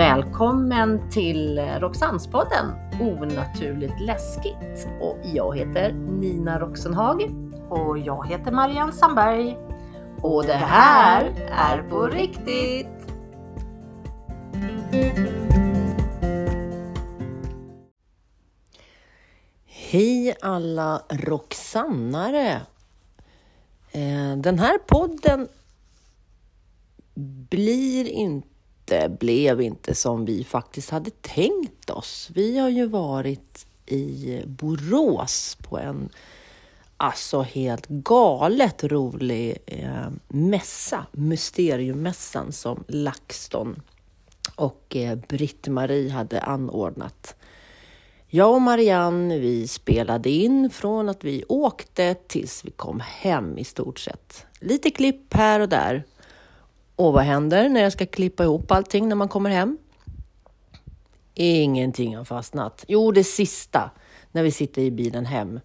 Välkommen till Roxannespodden Onaturligt läskigt. Och jag heter Nina Roxenhag. Och jag heter Marianne Sandberg. Och det här är på riktigt! Hej alla Roxannare! Eh, den här podden blir inte, det blev inte som vi faktiskt hade tänkt oss. Vi har ju varit i Borås på en alltså helt galet rolig eh, mässa, Mysteriummässan som LaxTon och eh, Britt-Marie hade anordnat. Jag och Marianne, vi spelade in från att vi åkte tills vi kom hem i stort sett. Lite klipp här och där. Och vad händer när jag ska klippa ihop allting när man kommer hem? Ingenting har fastnat. Jo, det sista, när vi sitter i bilen hem.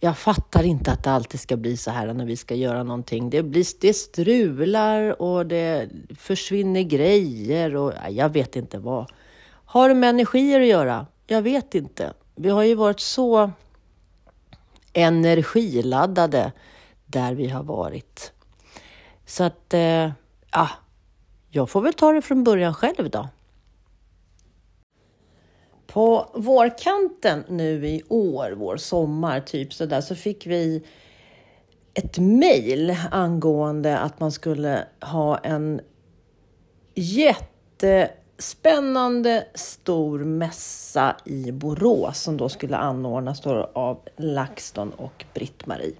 Jag fattar inte att det alltid ska bli så här när vi ska göra någonting. Det, blir, det strular och det försvinner grejer och jag vet inte vad. Har det med energier att göra? Jag vet inte. Vi har ju varit så energiladdade där vi har varit. Så att, eh, ja, jag får väl ta det från början själv då. På vårkanten nu i år, vår sommar, typ så där, så fick vi ett mejl angående att man skulle ha en jättespännande stor mässa i Borås som då skulle anordnas av LaxTon och Britt-Marie.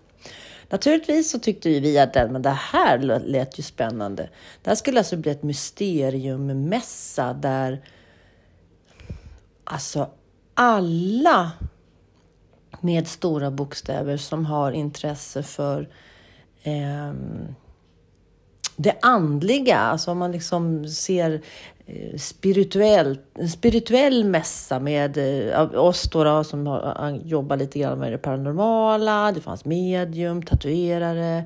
Naturligtvis så tyckte vi att men det här lät ju spännande. Det här skulle alltså bli ett mysteriummässa där alltså alla med stora bokstäver som har intresse för eh, det andliga, alltså om man liksom ser Eh, spirituell, en spirituell mässa med eh, oss då, då som har, jobbar lite grann med det paranormala, det fanns medium, tatuerare,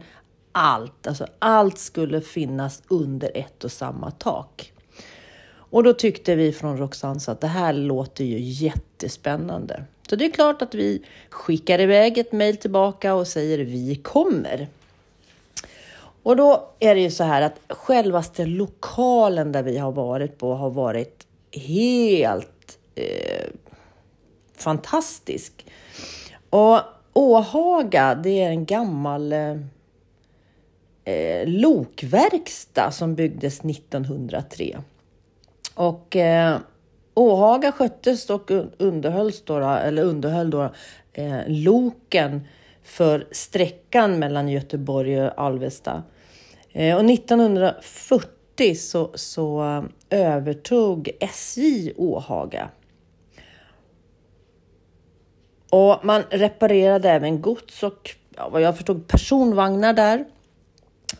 allt. Alltså allt skulle finnas under ett och samma tak. Och då tyckte vi från Roxanne att det här låter ju jättespännande. Så det är klart att vi skickar iväg ett mejl tillbaka och säger vi kommer. Och då är det ju så här att självaste lokalen där vi har varit på har varit helt eh, fantastisk. Och Åhaga, det är en gammal eh, eh lokverkstad som byggdes 1903. Och eh, Åhaga sköttes och underhölls då, eller underhöll då eh, loken för sträckan mellan Göteborg och Alvesta. Eh, och 1940 så, så eh, övertog SJ Åhaga. Och man reparerade även gods och ja, vad jag förstod personvagnar där.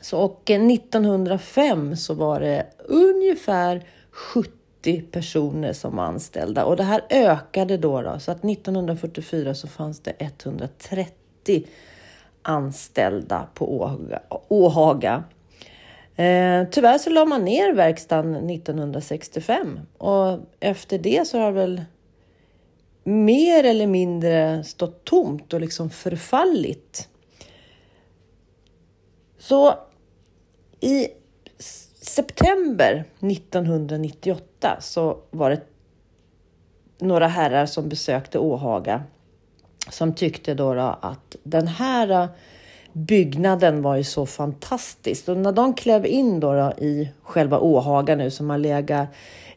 Så, och eh, 1905 så var det ungefär 70 personer som var anställda och det här ökade då, då så att 1944 så fanns det 130 anställda på Åhaga. Åhaga. Eh, tyvärr så la man ner verkstaden 1965 och efter det så har väl mer eller mindre stått tomt och liksom förfallit. Så i september 1998 så var det några herrar som besökte Åhaga som tyckte då, då att den här eh, byggnaden var ju så fantastisk. Och när de klev in då, då i själva Åhaga nu som har legat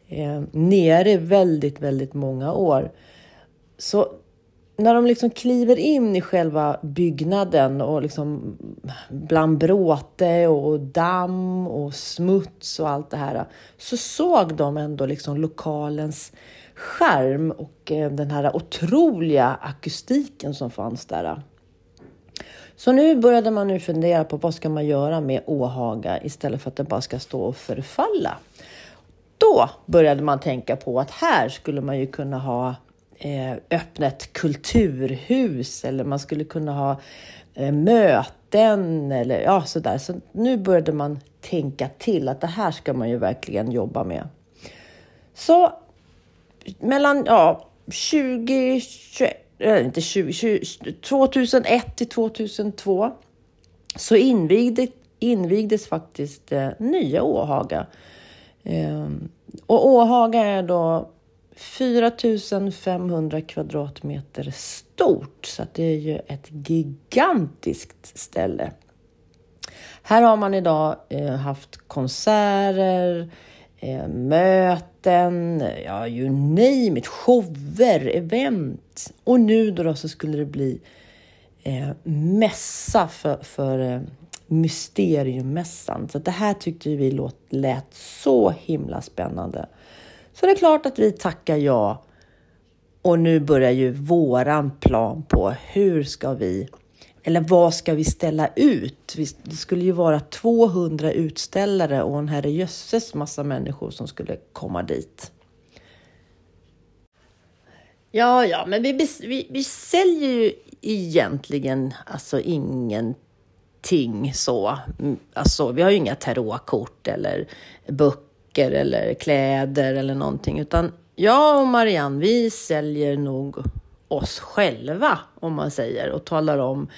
eh, nere väldigt, väldigt många år. Så när de liksom kliver in i själva byggnaden och liksom bland bråte och damm och smuts och allt det här så såg de ändå liksom lokalens skärm och eh, den här otroliga akustiken som fanns där. Så nu började man nu fundera på vad ska man göra med Åhaga istället för att det bara ska stå och förfalla. Då började man tänka på att här skulle man ju kunna ha eh, öppnat öppna ett kulturhus eller man skulle kunna ha eh, möten eller ja, sådär. Så nu började man tänka till att det här ska man ju verkligen jobba med. Så mellan ja, 20, 21, eller inte 20, 20 2001 till 2002 så invigde, invigdes faktiskt eh, nya Åhaga. Eh, och Åhaga är då 4500 kvadratmeter stort, så det är ju ett gigantiskt ställe. Här har man idag eh, haft konserter, eh, möten, ja you name it, shower, event. Och nu då, så skulle det bli eh, mässa för, för eh, Mysteriummässan. Så det här tyckte vi låt, lät så himla spännande. Så det är klart att vi tackar ja. Och nu börjar ju våran plan på hur ska vi, eller vad ska vi ställa ut? Det skulle ju vara 200 utställare och en herrejösses massa människor som skulle komma dit. Ja, ja, men vi, vi, vi säljer ju egentligen alltså ingenting så. Mm, alltså, vi har ju inga tarotkort eller böcker eller kläder eller någonting, utan jag och Marianne, vi säljer nog oss själva, om man säger, och talar om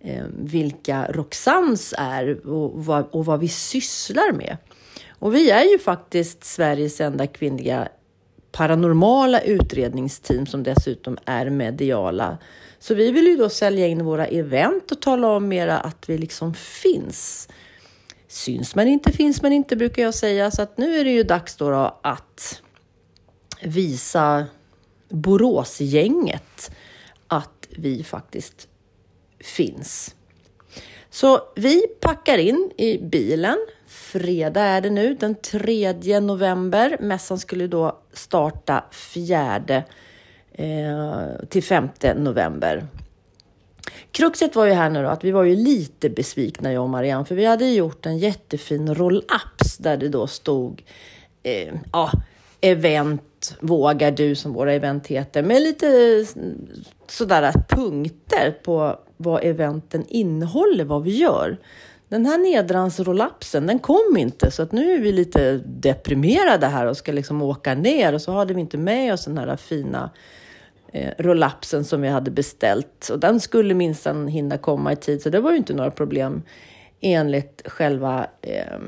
eh, vilka Roxans är och vad, och vad vi sysslar med. Och vi är ju faktiskt Sveriges enda kvinnliga paranormala utredningsteam som dessutom är mediala. Så vi vill ju då sälja in våra event och tala om mera att vi liksom finns. Syns man inte, finns man inte brukar jag säga. Så att nu är det ju dags då, då att visa Boråsgänget att vi faktiskt finns. Så vi packar in i bilen. Fredag är det nu, den 3 november. Mässan skulle då starta 4 eh, till 5 november. Kruxet var ju här nu då att vi var ju lite besvikna jag och Marianne för vi hade gjort en jättefin roll-ups där det då stod eh, ja, event vågar du som våra event heter med lite sådär punkter på vad eventen innehåller, vad vi gör. Den här nedransrollapsen, den kom inte så att nu är vi lite deprimerade här och ska liksom åka ner och så hade vi inte med oss den här fina eh, rollapsen som vi hade beställt och den skulle minsann hinna komma i tid så det var ju inte några problem enligt själva eh,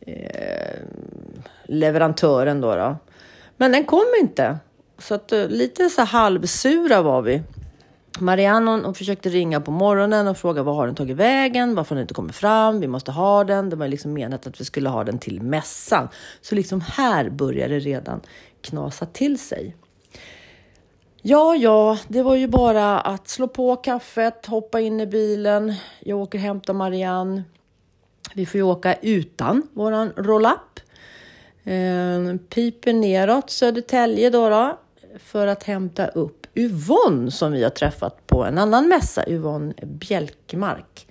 eh, leverantören då, då. Men den kom inte. Så att, eh, lite så halvsura var vi. Marianne hon, hon försökte ringa på morgonen och fråga var har den tagit vägen? Varför har den inte kommit fram? Vi måste ha den. Det var liksom menat att vi skulle ha den till mässan. Så liksom här började det redan knasa till sig. Ja, ja, det var ju bara att slå på kaffet, hoppa in i bilen. Jag åker och hämtar Marianne. Vi får ju åka utan våran roll-up. Ehm, piper neråt Södertälje då, då för att hämta upp Yvonne som vi har träffat på en annan mässa, Yvonne Bjälkmark.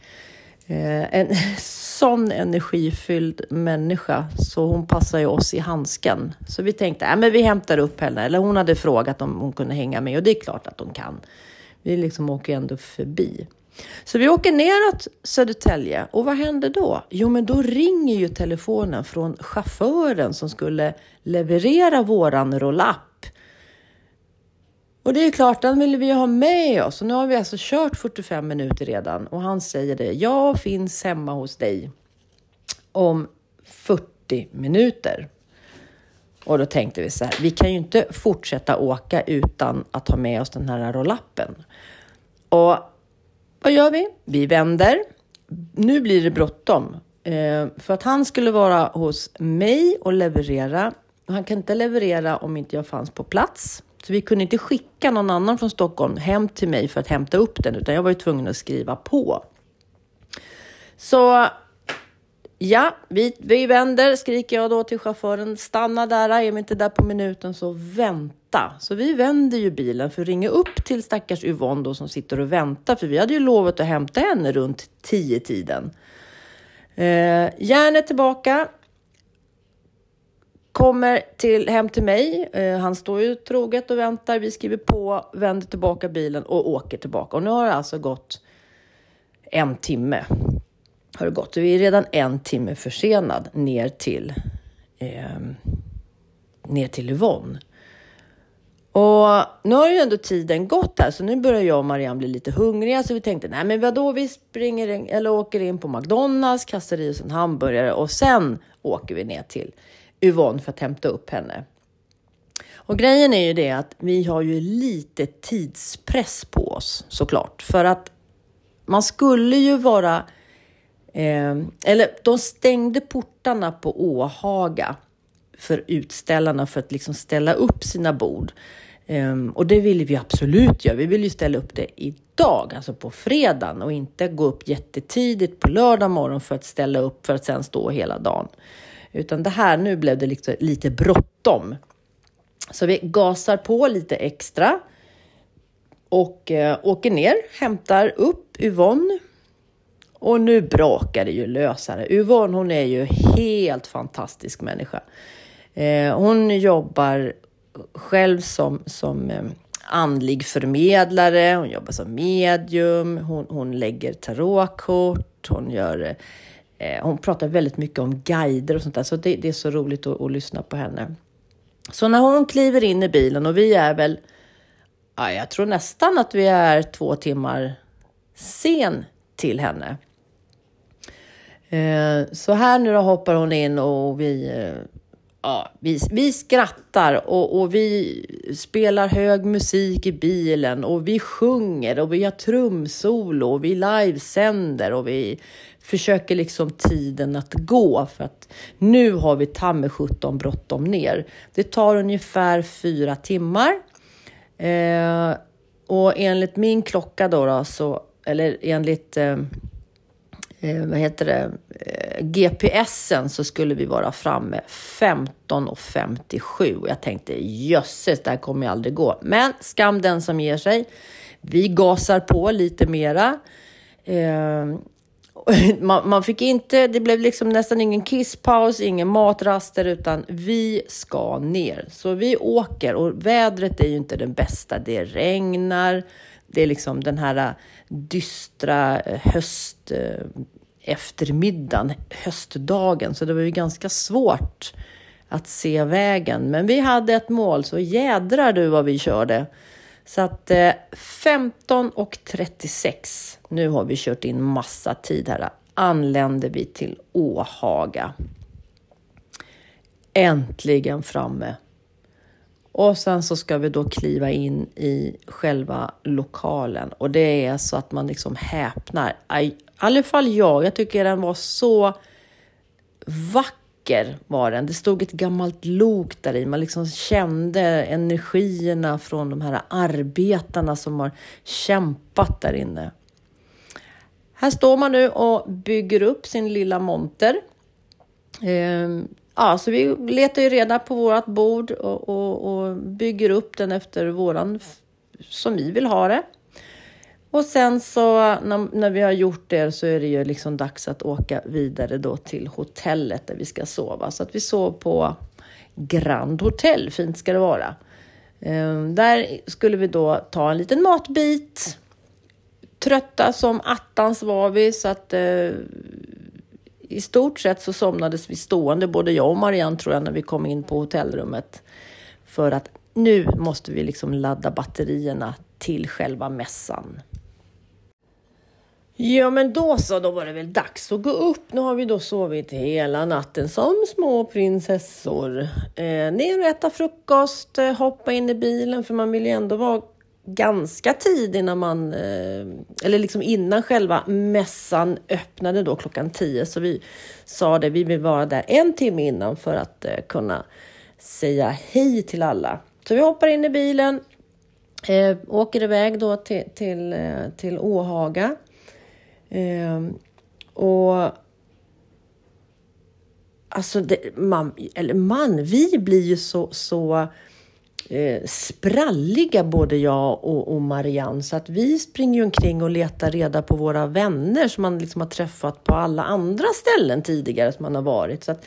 Ehm, en sån energifylld människa, så hon passar ju oss i handsken. Så vi tänkte, äh, men vi hämtar upp henne. Eller hon hade frågat om hon kunde hänga med och det är klart att hon kan. Vi liksom åker ändå förbi. Så vi åker neråt Södertälje och vad händer då? Jo, men då ringer ju telefonen från chauffören som skulle leverera våran roll-up. Och det är klart, den vill vi ha med oss. Och nu har vi alltså kört 45 minuter redan och han säger det. Jag finns hemma hos dig om 40 minuter. Och då tänkte vi så här, vi kan ju inte fortsätta åka utan att ha med oss den här rollappen. Och vad gör vi? Vi vänder. Nu blir det bråttom. Eh, för att han skulle vara hos mig och leverera. Han kan inte leverera om inte jag fanns på plats. Så vi kunde inte skicka någon annan från Stockholm hem till mig för att hämta upp den, utan jag var ju tvungen att skriva på. Så ja, vi, vi vänder, skriker jag då till chauffören. Stanna där, är vi inte där på minuten så vänta. Så vi vänder ju bilen för att ringa upp till stackars Yvonne då som sitter och väntar, för vi hade ju lovat att hämta henne runt tio tiden. Eh, järnet tillbaka, Kommer till, hem till mig. Eh, han står ju troget och väntar. Vi skriver på, vänder tillbaka bilen och åker tillbaka. Och nu har det alltså gått en timme. Har det gått. Vi är redan en timme försenad ner till, eh, ner till Yvonne. Och nu har ju ändå tiden gått här, så nu börjar jag och Marianne bli lite hungriga. Så vi tänkte, nej men vadå, vi springer in, eller åker in på McDonalds, kastar i oss en hamburgare och sen åker vi ner till Yvonne för att hämta upp henne. Och grejen är ju det att vi har ju lite tidspress på oss såklart. För att man skulle ju vara... Eh, eller de stängde portarna på Åhaga för utställarna för att liksom ställa upp sina bord. Um, och det ville vi absolut göra. Vi ville ju ställa upp det idag, alltså på fredagen och inte gå upp jättetidigt på lördag morgon för att ställa upp för att sen stå hela dagen. Utan det här, nu blev det liksom lite bråttom. Så vi gasar på lite extra och eh, åker ner, hämtar upp Yvonne. Och nu brakar det ju lösare. Yvonne, hon är ju helt fantastisk människa. Eh, hon jobbar själv som, som eh, andlig förmedlare, hon jobbar som medium, hon, hon lägger tarotkort, hon gör eh, hon pratar väldigt mycket om guider och sånt där, så det, det är så roligt att, att, lyssna på henne. Så när hon kliver in i bilen och vi är väl, ja, jag tror nästan att vi är två timmar sen till henne. Eh, så här nu då hoppar hon in och vi eh, ja, vi, vi skrattar och, och vi spelar hög musik i bilen och vi sjunger och vi har trumsolo och vi livesänder och vi försöker liksom tiden att gå för att nu har vi ta 17 bråttom ner. Det tar ungefär fyra timmar. Eh, och enligt min klocka då, då så, eller enligt eh, eh, vad heter det, eh, GPSen så skulle vi vara framme 15.57. och Jag tänkte jösses, det här kommer ju aldrig gå. Men skam den som ger sig. Vi gasar på lite mera. Eh, man, man, fick inte, det blev liksom nästan ingen kisspaus, ingen matraster, utan vi ska ner. Så vi åker och vädret är ju inte det bästa. Det regnar, det är liksom den här äh, dystra äh, höst äh, eftermiddagen, höstdagen, så det var ju ganska svårt att se vägen. Men vi hade ett mål, så jädrar du vad vi körde. Så att eh, 15.36, nu har vi kört in massa tid här, anlände vi till Åhaga. Äntligen framme. Och sen så ska vi då kliva in i själva lokalen och det är så att man liksom häpnar. I alla fall jag, jag tycker den var så vacker var den. Det stod ett gammalt lok där i. Man liksom kände energierna från de här arbetarna som har kämpat där inne. Här står man nu och bygger upp sin lilla monter. Ehm, Ja, så vi letar ju reda på vårt bord och, och, och, bygger upp den efter våran, som vi vill ha det. Och sen så när, när, vi har gjort det så är det ju liksom dags att åka vidare då till hotellet där vi ska sova. Så att vi sov på Grand Hotel, fint ska det vara. Ehm, där skulle vi då ta en liten matbit. Trötta som attans var vi så att eh, i stort sett så somnades vi stående, både jag och Marianne tror jag, när vi kom in på hotellrummet. För att nu måste vi liksom ladda batterierna till själva mässan. Ja, men då så, då var det väl dags att gå upp. Nu har vi då sovit hela natten som små prinsessor. Eh, ner och äta frukost, eh, hoppa in i bilen, för man vill ju ändå vara ganska tid innan man, eh, eller liksom innan själva mässan öppnade då klockan 10. Så vi sa det, vi vill vara där en timme innan för att eh, kunna säga hej till alla. Så vi hoppar in i bilen, eh, åker iväg då till, till, eh, till Åhaga. och alltså, det, man, eller man, vi blir ju så, så eh, spralliga både jag och, och Marianne så att vi springer omkring och letar reda på våra vänner som man liksom har träffat på alla andra ställen tidigare som man har varit. Så att,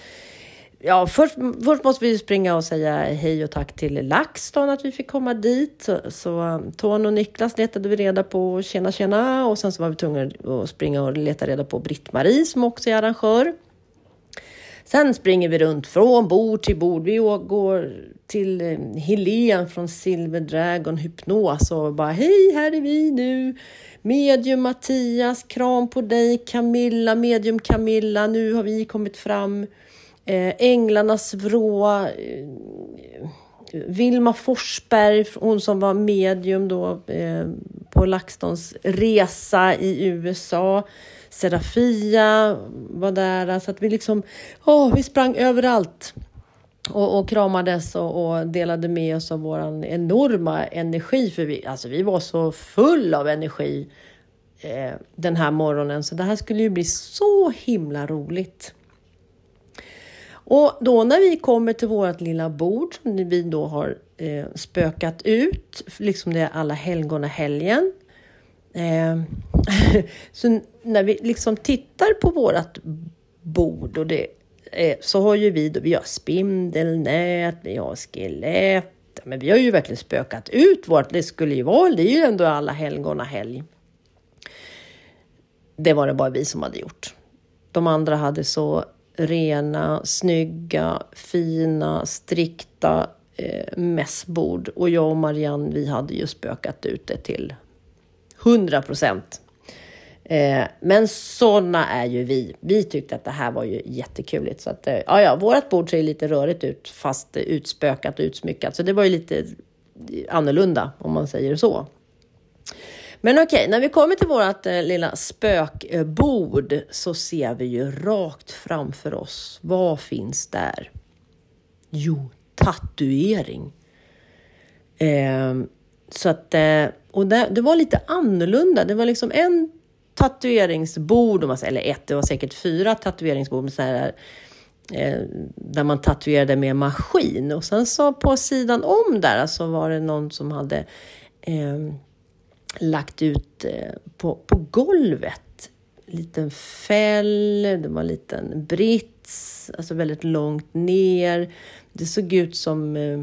ja, först, först måste vi springa och säga hej och tack till LaxTon att vi fick komma dit. Så, så eh, Ton och Niklas letade vi reda på, tjena tjena, och sen så var vi tvungna att springa och leta reda på Britt-Marie som också är arrangör. Sen springer vi runt från bord till bord. Vi går till eh, Helen från Silver Dragon Hypnos och bara hej, här är vi nu. Medium Mattias, kram på dig. Camilla, medium Camilla, nu har vi kommit fram. Eh, Änglarnas vrå. Eh, Vilma Forsberg, hon som var medium då på LaxTons resa i USA. Serafia var där, så att vi liksom, åh, vi sprang överallt och, och kramades och, och, delade med oss av vår enorma energi. För vi, alltså vi var så full av energi eh, den här morgonen, så det här skulle ju bli så himla roligt. Och då när vi kommer till vårt lilla bord som vi då har eh, spökat ut, liksom det är alla helgona helgen. Eh, så när vi liksom tittar på vårt bord och det, eh, så har ju vi, då, vi har spindelnät, vi har skelett, men vi har ju verkligen spökat ut vårt, det skulle ju vara, det är ju ändå alla helgona helg. Det var det bara vi som hade gjort. De andra hade så rena, snygga, fina, strikta eh, mässbord och jag och Marianne, vi hade ju spökat ut det till 100 procent. Eh, men sådana är ju vi. Vi tyckte att det här var ju jättekuligt Så att, eh, ja, ja, vårt bord ser lite rörigt ut, fast utspökat och utsmyckat. Så det var ju lite annorlunda, om man säger så. Men okej, okay, när vi kommer till vårt eh, lilla spökbord så ser vi ju rakt framför oss. Vad finns där? Jo, tatuering. Eh, så att, eh, och det, det, var lite annorlunda. Det var liksom en tatueringsbord, eller ett, det var säkert fyra tatueringsbord med så här, eh, där man tatuerade med maskin. Och sen så på sidan om där så var det någon som hade eh, lagt ut eh, på, på golvet. En liten fäll, det var en liten brits, alltså väldigt långt ner. Det såg ut som eh,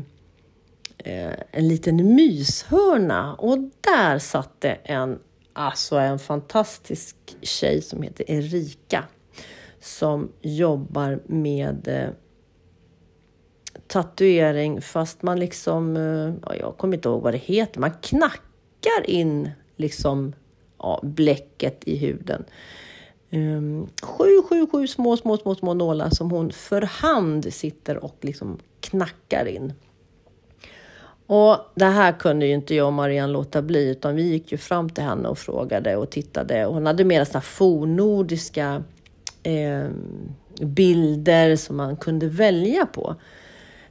eh, en liten myshörna och där satt det en, alltså en fantastisk tjej som heter Erika som jobbar med eh, tatuering fast man liksom, eh, jag kommer inte ihåg vad det heter, man knackar in liksom, ja, bläcket i huden. Um, sju, sju, sju små, små, små, små nålar som hon för hand sitter och liksom knackar in. Och det här kunde ju inte jag och Marianne låta bli, utan vi gick ju fram till henne och frågade och tittade. Hon hade mera sådana fornordiska eh, bilder som man kunde välja på.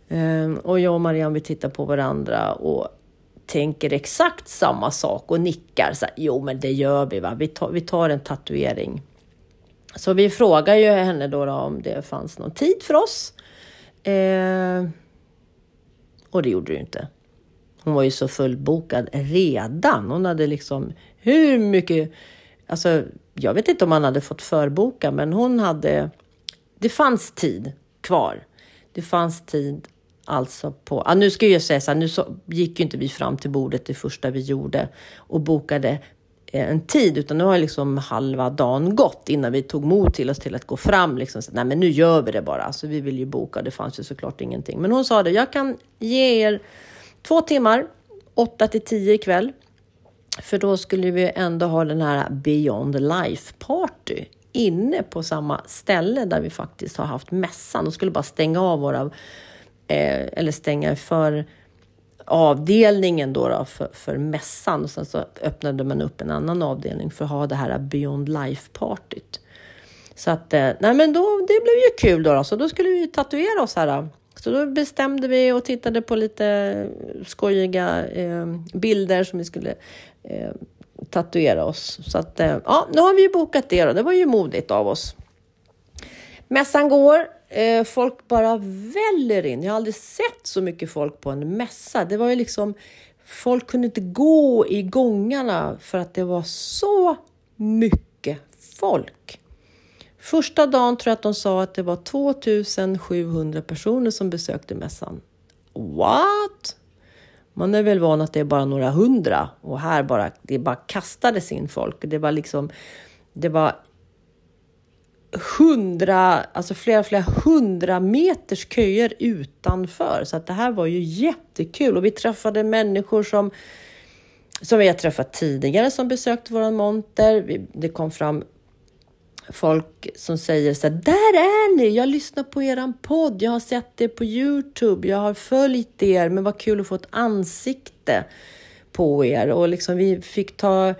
Eh, och jag och Marianne vi tittar på varandra och tänker exakt samma sak och nickar. Så här, jo, men det gör vi, va? Vi, tar, vi tar en tatuering. Så vi frågade ju henne då, då om det fanns någon tid för oss. Eh, och det gjorde det ju inte. Hon var ju så fullbokad redan. Hon hade liksom hur mycket... Alltså, jag vet inte om han hade fått förboka, men hon hade... Det fanns tid kvar. Det fanns tid alltså på... Ah, nu ska jag säga så här, nu så gick ju inte vi fram till bordet det första vi gjorde och bokade en tid, utan nu har liksom halva dagen gått innan vi tog mod till oss till att gå fram. Liksom, så, nej, men nu gör vi det bara. Alltså, vi vill ju boka, det fanns ju såklart ingenting. Men hon sa det, jag kan ge er två timmar, åtta till tio ikväll. För då skulle vi ändå ha den här Beyond Life Party inne på samma ställe där vi faktiskt har haft mässan. De skulle bara stänga av våra eh, eller stänga för avdelningen då, då för, för mässan och sen så öppnade man upp en annan avdelning för att ha det här Beyond Life-partyt. Så att, eh, nej men då, det blev ju kul då, då, så då skulle vi tatuera oss här. Så då bestämde vi och tittade på lite skojiga eh, bilder som vi skulle eh, tatuera oss. Så att, eh, ja, nu har vi ju bokat det då. Det var ju modigt av oss. Mässan går, eh, folk bara väller in. Jag har aldrig sett så mycket folk på en mässa. Det var ju liksom, folk kunde inte gå i gångarna för att det var så mycket folk. Första dagen tror jag att de sa att det var 2700 personer som besökte mässan. What? Man är väl van att det är bara några hundra och här bara, det bara kastades in folk. Det var liksom, det var hundra, alltså flera, flera hundra meters köer utanför. Så att det här var ju jättekul. Och vi träffade människor som, som vi har träffat tidigare som besökt våran monter. Det kom fram folk som säger så här, där är ni, jag lyssnar på eran podd, jag har sett er på Youtube, jag har följt er, men vad kul att få ett ansikte på er. Och liksom vi fick ta eh,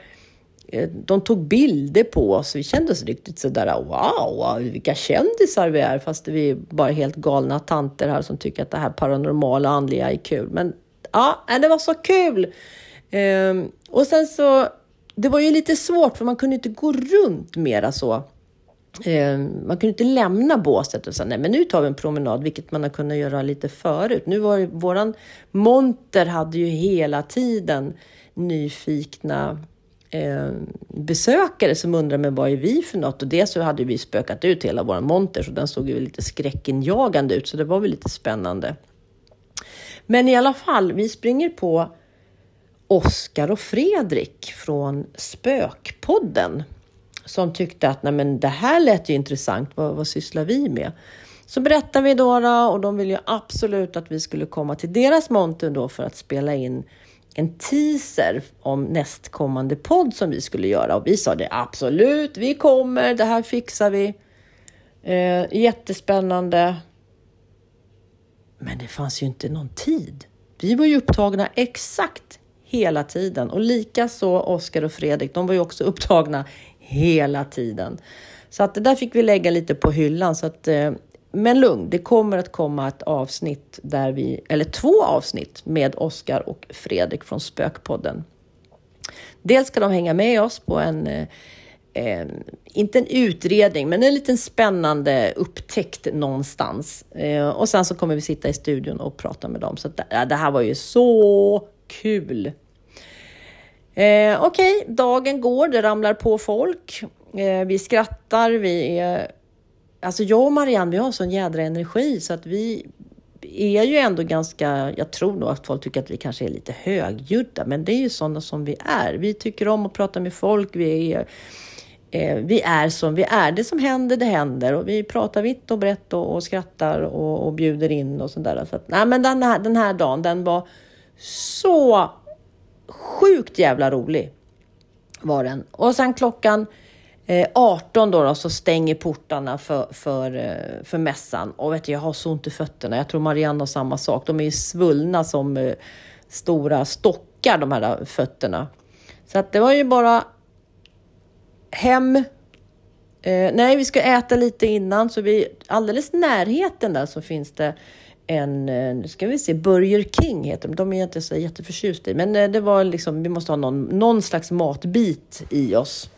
Eh, de tog bilder på oss. Vi kände oss riktigt sådär wow, vilka kändisar vi är, fast vi är bara helt galna tanter här som tycker att det här paranormala andliga är kul. Men ja, det var så kul! Ehm, och sen så, det var ju lite svårt för man kunde inte gå runt mera så. Ehm, man kunde inte lämna båset och säga nej men nu tar vi en promenad, vilket man har kunnat göra lite förut. Nu var ju, våran monter hade ju hela tiden nyfikna eh, besökare som undrade men vad är vi för något? Och dels så hade vi spökat ut hela vår monter så den såg ju lite skräckinjagande ut så det var väl lite spännande. Men i alla fall, vi springer på Oskar och Fredrik från Spökpodden som tyckte att Nej, men det här lät ju intressant, vad, vad sysslar vi med? Så berättade vi då, och de ville ju absolut att vi skulle komma till deras monter då för att spela in en teaser om nästkommande podd som vi skulle göra. Och vi sa det absolut, vi kommer, det här fixar vi. Eh, jättespännande. Men det fanns ju inte någon tid. Vi var ju upptagna exakt hela tiden och likaså Oskar och Fredrik. De var ju också upptagna hela tiden. Så att det där fick vi lägga lite på hyllan. Så att, eh, men lugn, det kommer att komma ett avsnitt där vi, eller två avsnitt med Oskar och Fredrik från Spökpodden. Dels ska de hänga med oss på en, eh, eh, inte en utredning, men en liten spännande upptäckt någonstans. Eh, och sen så kommer vi sitta i studion och prata med dem. Så att, det, det här var ju så kul! Eh, Okej, okay, dagen går, det ramlar på folk. Eh, vi skrattar, vi är... Alltså jag och Marianne, vi har sån jädra energi så att vi är ju ändå ganska... Jag tror nog att folk tycker att vi kanske är lite högljudda, men det är ju sådana som vi är. Vi tycker om att prata med folk, vi är... Eh, vi är som vi är. Det som händer, det händer. Och vi pratar vitt och brett och, och skrattar och, och bjuder in och sådär. Så att, nej, men den här, den här dagen, den var så sjukt jävla rolig var den. Och sen klockan eh, Eh, 18 då, då, så stänger portarna för, för, eh, för mässan. Och vet du, jag har så ont i fötterna. Jag tror Marianne har samma sak. De är ju svullna som eh, stora stockar, de här fötterna. Så att det var ju bara hem. Eh, nej, vi ska äta lite innan, så vi alldeles närheten där så finns det en, eh, nu ska vi se, Burger King heter de. De är jag inte så jätteförtjust i, men det var liksom, vi måste ha någon, någon slags matbit i oss.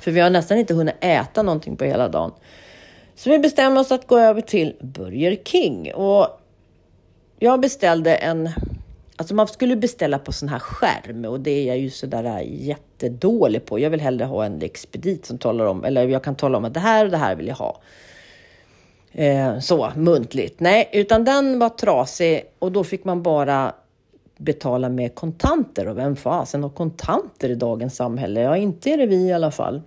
För vi har nästan inte hunnit äta någonting på hela dagen. Så vi bestämde oss att gå över till Burger King och jag beställde en Alltså man skulle beställa på sån här skärm och det är jag ju sådär jättedålig på. Jag vill hellre ha en expedit som talar om, eller jag kan tala om att det här och det här vill jag ha eh, så muntligt. Nej, utan den var trasig och då fick man bara betala med kontanter och vem fasen har kontanter i dagens samhälle? Ja, inte är det vi i alla fall.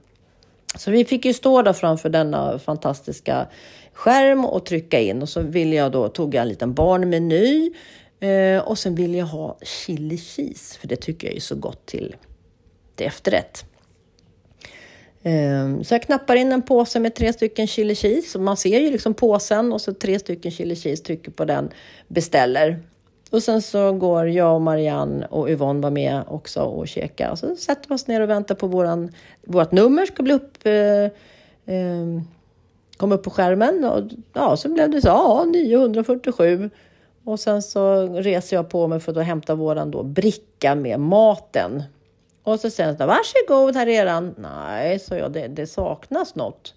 Så vi fick ju stå där framför denna fantastiska skärm och trycka in och så ville jag då, tog jag en liten barnmeny eh, och sen ville jag ha chili cheese för det tycker jag är så gott till, till efterrätt. Ehm, så jag knappar in en påse med tre stycken chili cheese. Man ser ju liksom påsen och så tre stycken chili cheese, trycker på den, beställer. Och sen så går jag och Marianne och Yvonne var med också och käka. Och så sätter vi oss ner och väntar på våran, vårt nummer ska bli upp, eh, eh, komma upp på skärmen. Och ja, så blev det så, ja, 947. Och sen så reser jag på mig för att hämta våran då bricka med maten. Och så säger han varsågod, här är den. Nej, sa jag, det, det saknas något.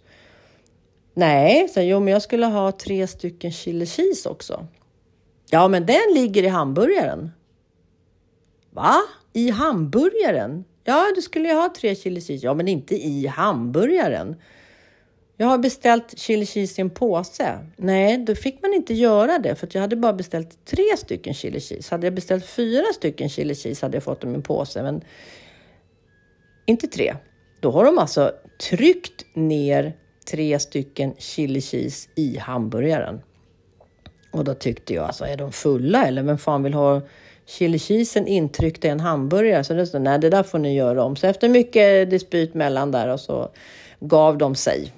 Nej, så jo, men jag skulle ha tre stycken chili cheese också. Ja, men den ligger i hamburgaren. Va? I hamburgaren? Ja, du skulle ju ha tre chili cheese. Ja, men inte i hamburgaren. Jag har beställt chili cheese i en påse. Nej, då fick man inte göra det för jag hade bara beställt tre stycken chili cheese. Hade jag beställt fyra stycken chili cheese hade jag fått dem i en påse. Men inte tre. Då har de alltså tryckt ner tre stycken chili cheese i hamburgaren. Och då tyckte jag, alltså är de fulla eller vem fan vill ha chili cheesen intryckt i en hamburgare? Så det stod, nej det där får ni göra om. Så efter mycket dispyt mellan där och så gav de sig.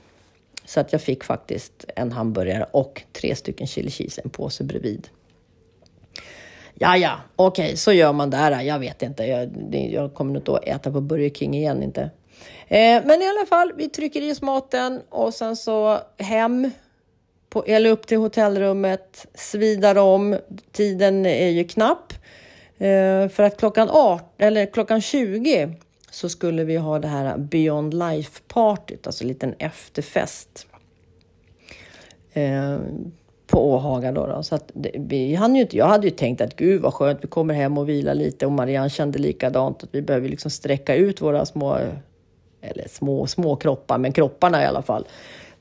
Så att jag fick faktiskt en hamburgare och tre stycken chili cheese, en påse bredvid. Ja, ja, okej, okay, så gör man där. Jag vet inte. Jag, jag kommer nog inte att äta på Burger King igen inte. Eh, men i alla fall, vi trycker i oss maten och sen så hem på, eller upp till hotellrummet, svidar om. Tiden är ju knapp. Eh, för att klockan, 18, eller klockan 20 så skulle vi ha det här Beyond Life-partyt, alltså en liten efterfest. Eh, på Åhaga då, då. Så att det, vi hann ju inte, jag hade ju tänkt att gud vad skönt, vi kommer hem och vilar lite och Marianne kände likadant att vi behöver liksom sträcka ut våra små, eller små, små kroppar, men kropparna i alla fall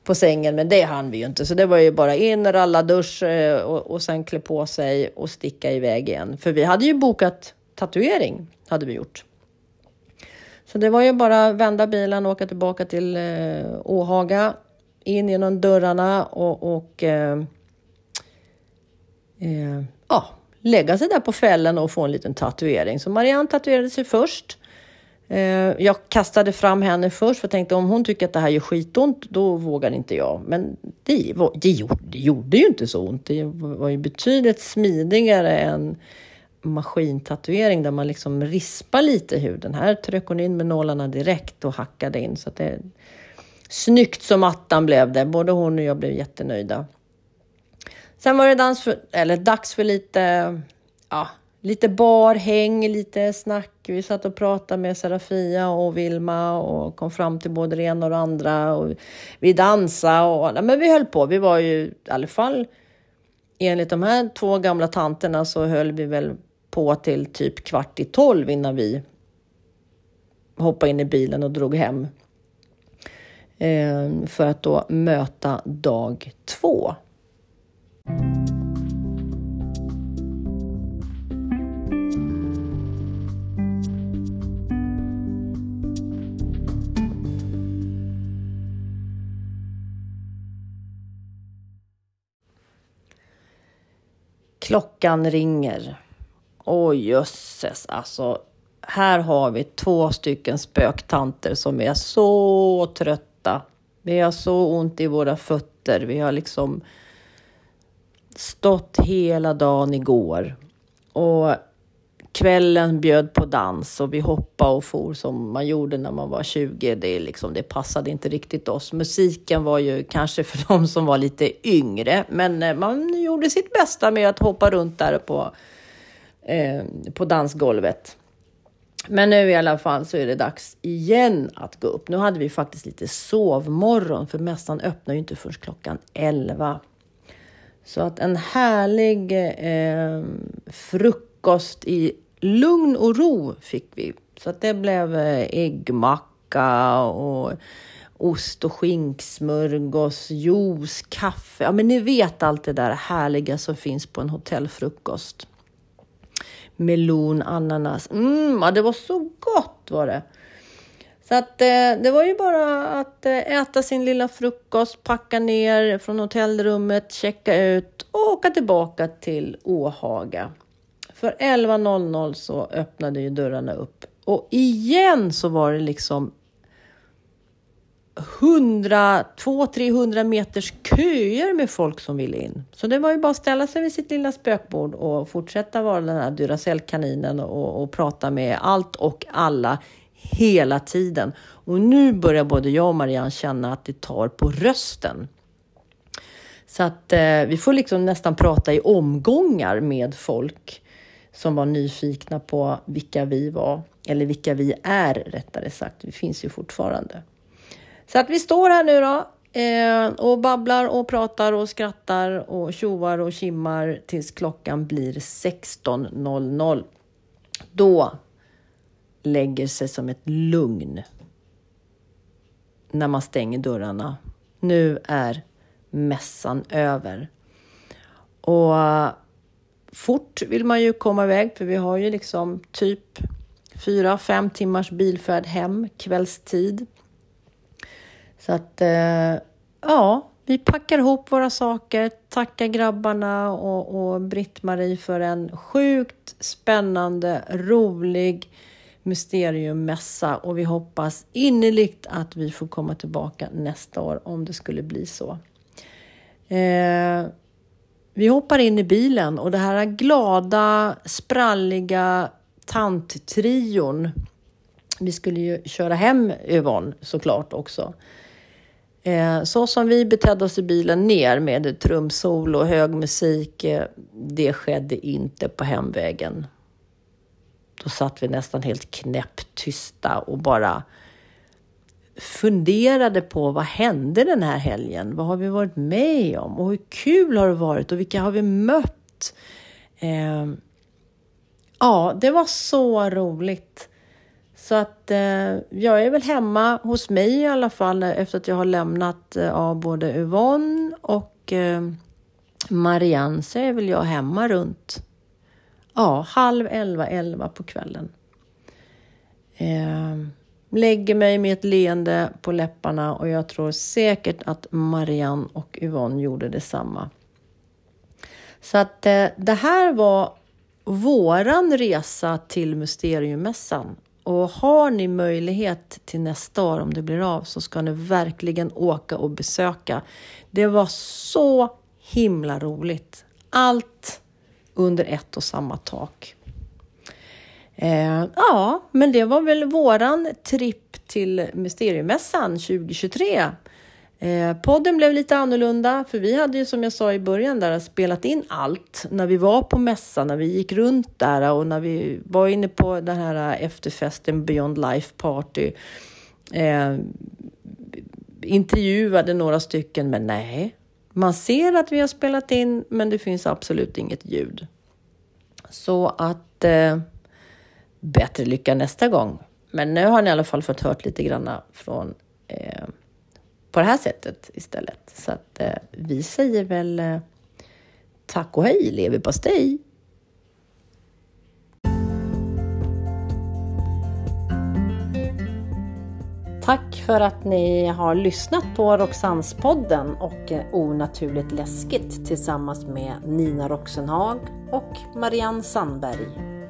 på sängen, men det hann vi ju inte. Så det var ju bara in, ralla dusch eh, och, och sen klä på sig och sticka iväg igen. För vi hade ju bokat tatuering, hade vi gjort. Så det var ju bara vända bilen och åka tillbaka till eh, Åhaga, in genom dörrarna och, och eh, eh, ja, lägga sig där på fällen och få en liten tatuering. Så Marianne tatuerade sig först. Eh, jag kastade fram henne först för jag tänkte om hon tycker att det här gör skitont, då vågar inte jag. Men det, var, det, gjorde, det gjorde ju inte så ont. Det var ju betydligt smidigare än maskintatuering där man liksom rispar lite huden. Här tryckte hon in med nålarna direkt och hackade in. Så att det, snyggt som attan blev det. Både hon och jag blev jättenöjda. Sen var det dans för, eller dags för lite, ja, lite barhäng, lite snack. Vi satt och pratade med Serafia och Vilma och kom fram till både det ena och det andra. Och vi dansade och men vi höll på. Vi var ju i alla fall enligt de här två gamla tanterna så höll vi väl på till typ kvart i tolv innan vi hoppade in i bilen och drog hem. Ehm, för att då möta dag två. Klockan ringer. Oj jösses, alltså. Här har vi två stycken spöktanter som är så trötta. Vi har så ont i våra fötter. Vi har liksom stått hela dagen igår. Och kvällen bjöd på dans och vi hoppade och for som man gjorde när man var 20. Det, liksom, det passade inte riktigt oss. Musiken var ju kanske för de som var lite yngre, men eh, man gjorde sitt bästa med att hoppa runt där på, eh, på dansgolvet. Men nu i alla fall så är det dags igen att gå upp. Nu hade vi faktiskt lite sovmorgon, för mässan öppnar ju inte först klockan 11. Så att en härlig eh, frukost i lugn och ro fick vi. Så att det blev eh, äggmacka och ost och skinksmörgås, juice, kaffe. Ja, men ni vet allt det där härliga som finns på en hotellfrukost. Melon, ananas. Mm, ja, det var så gott var det. Så att eh, det var ju bara att eh, äta sin lilla frukost, packa ner från hotellrummet, checka ut och åka tillbaka till Åhaga. För 11.00 så öppnade ju dörrarna upp och igen så var det liksom 100, 200-300 meters köer med folk som ville in. Så det var ju bara att ställa sig vid sitt lilla spökbord och fortsätta vara den här Duracell-kaninen och, och prata med allt och alla hela tiden. Och nu börjar både jag och Marianne känna att det tar på rösten. Så att eh, vi får liksom nästan prata i omgångar med folk som var nyfikna på vilka vi var, eller vilka vi är rättare sagt. Vi finns ju fortfarande. Så att vi står här nu då eh, och babblar och pratar och skrattar och tjoar och kimmar tills klockan blir 16.00. Då lägger sig som ett lugn när man stänger dörrarna. Nu är mässan över. Och fort vill man ju komma iväg för vi har ju liksom typ fyra, fem timmars bilfärd hem kvällstid. Så att eh, ja, vi packar ihop våra saker, tackar grabbarna och, och Britt-Marie för en sjukt spännande, rolig mysteriummässa och vi hoppas innerligt att vi får komma tillbaka nästa år om det skulle bli så. Eh, vi hoppar in i bilen och det här glada, spralliga tanttrion. Vi skulle ju köra hem Yvonne såklart också. Eh, så som vi betedde oss i bilen ner med trumsol och hög musik, eh, det skedde inte på hemvägen. Då satt vi nästan helt knäpptysta och bara funderade på vad hände den här helgen? Vad har vi varit med om? Och hur kul har det varit? Och vilka har vi mött? Eh, ja, det var så roligt. Så att eh, jag är väl hemma hos mig i alla fall efter att jag har lämnat eh, av både Yvonne och eh, Marianne så är väl jag hemma runt ja, halv elva, elva på kvällen. Eh, lägger mig med ett leende på läpparna och jag tror säkert att Marianne och Yvonne gjorde detsamma. Så att eh, det här var våran resa till Mysteriummässan. Och har ni möjlighet till nästa år, om det blir av, så ska ni verkligen åka och besöka. Det var så himla roligt. Allt under ett och samma tak. Eh, ja, men det var väl våran tripp till Mysteriemässan 2023. Eh, podden blev lite annorlunda, för vi hade ju som jag sa i början där spelat in allt när vi var på mässan, när vi gick runt där och när vi var inne på den här efterfesten Beyond Life Party. Eh, intervjuade några stycken, men nej, man ser att vi har spelat in, men det finns absolut inget ljud. Så att eh, bättre lycka nästa gång. Men nu har ni i alla fall fått hört lite grann från eh, på det här sättet istället. Så att eh, vi säger väl eh, tack och hej leverpastej! Tack för att ni har lyssnat på Roxannespodden och eh, Onaturligt läskigt tillsammans med Nina Roxenhag och Marianne Sandberg.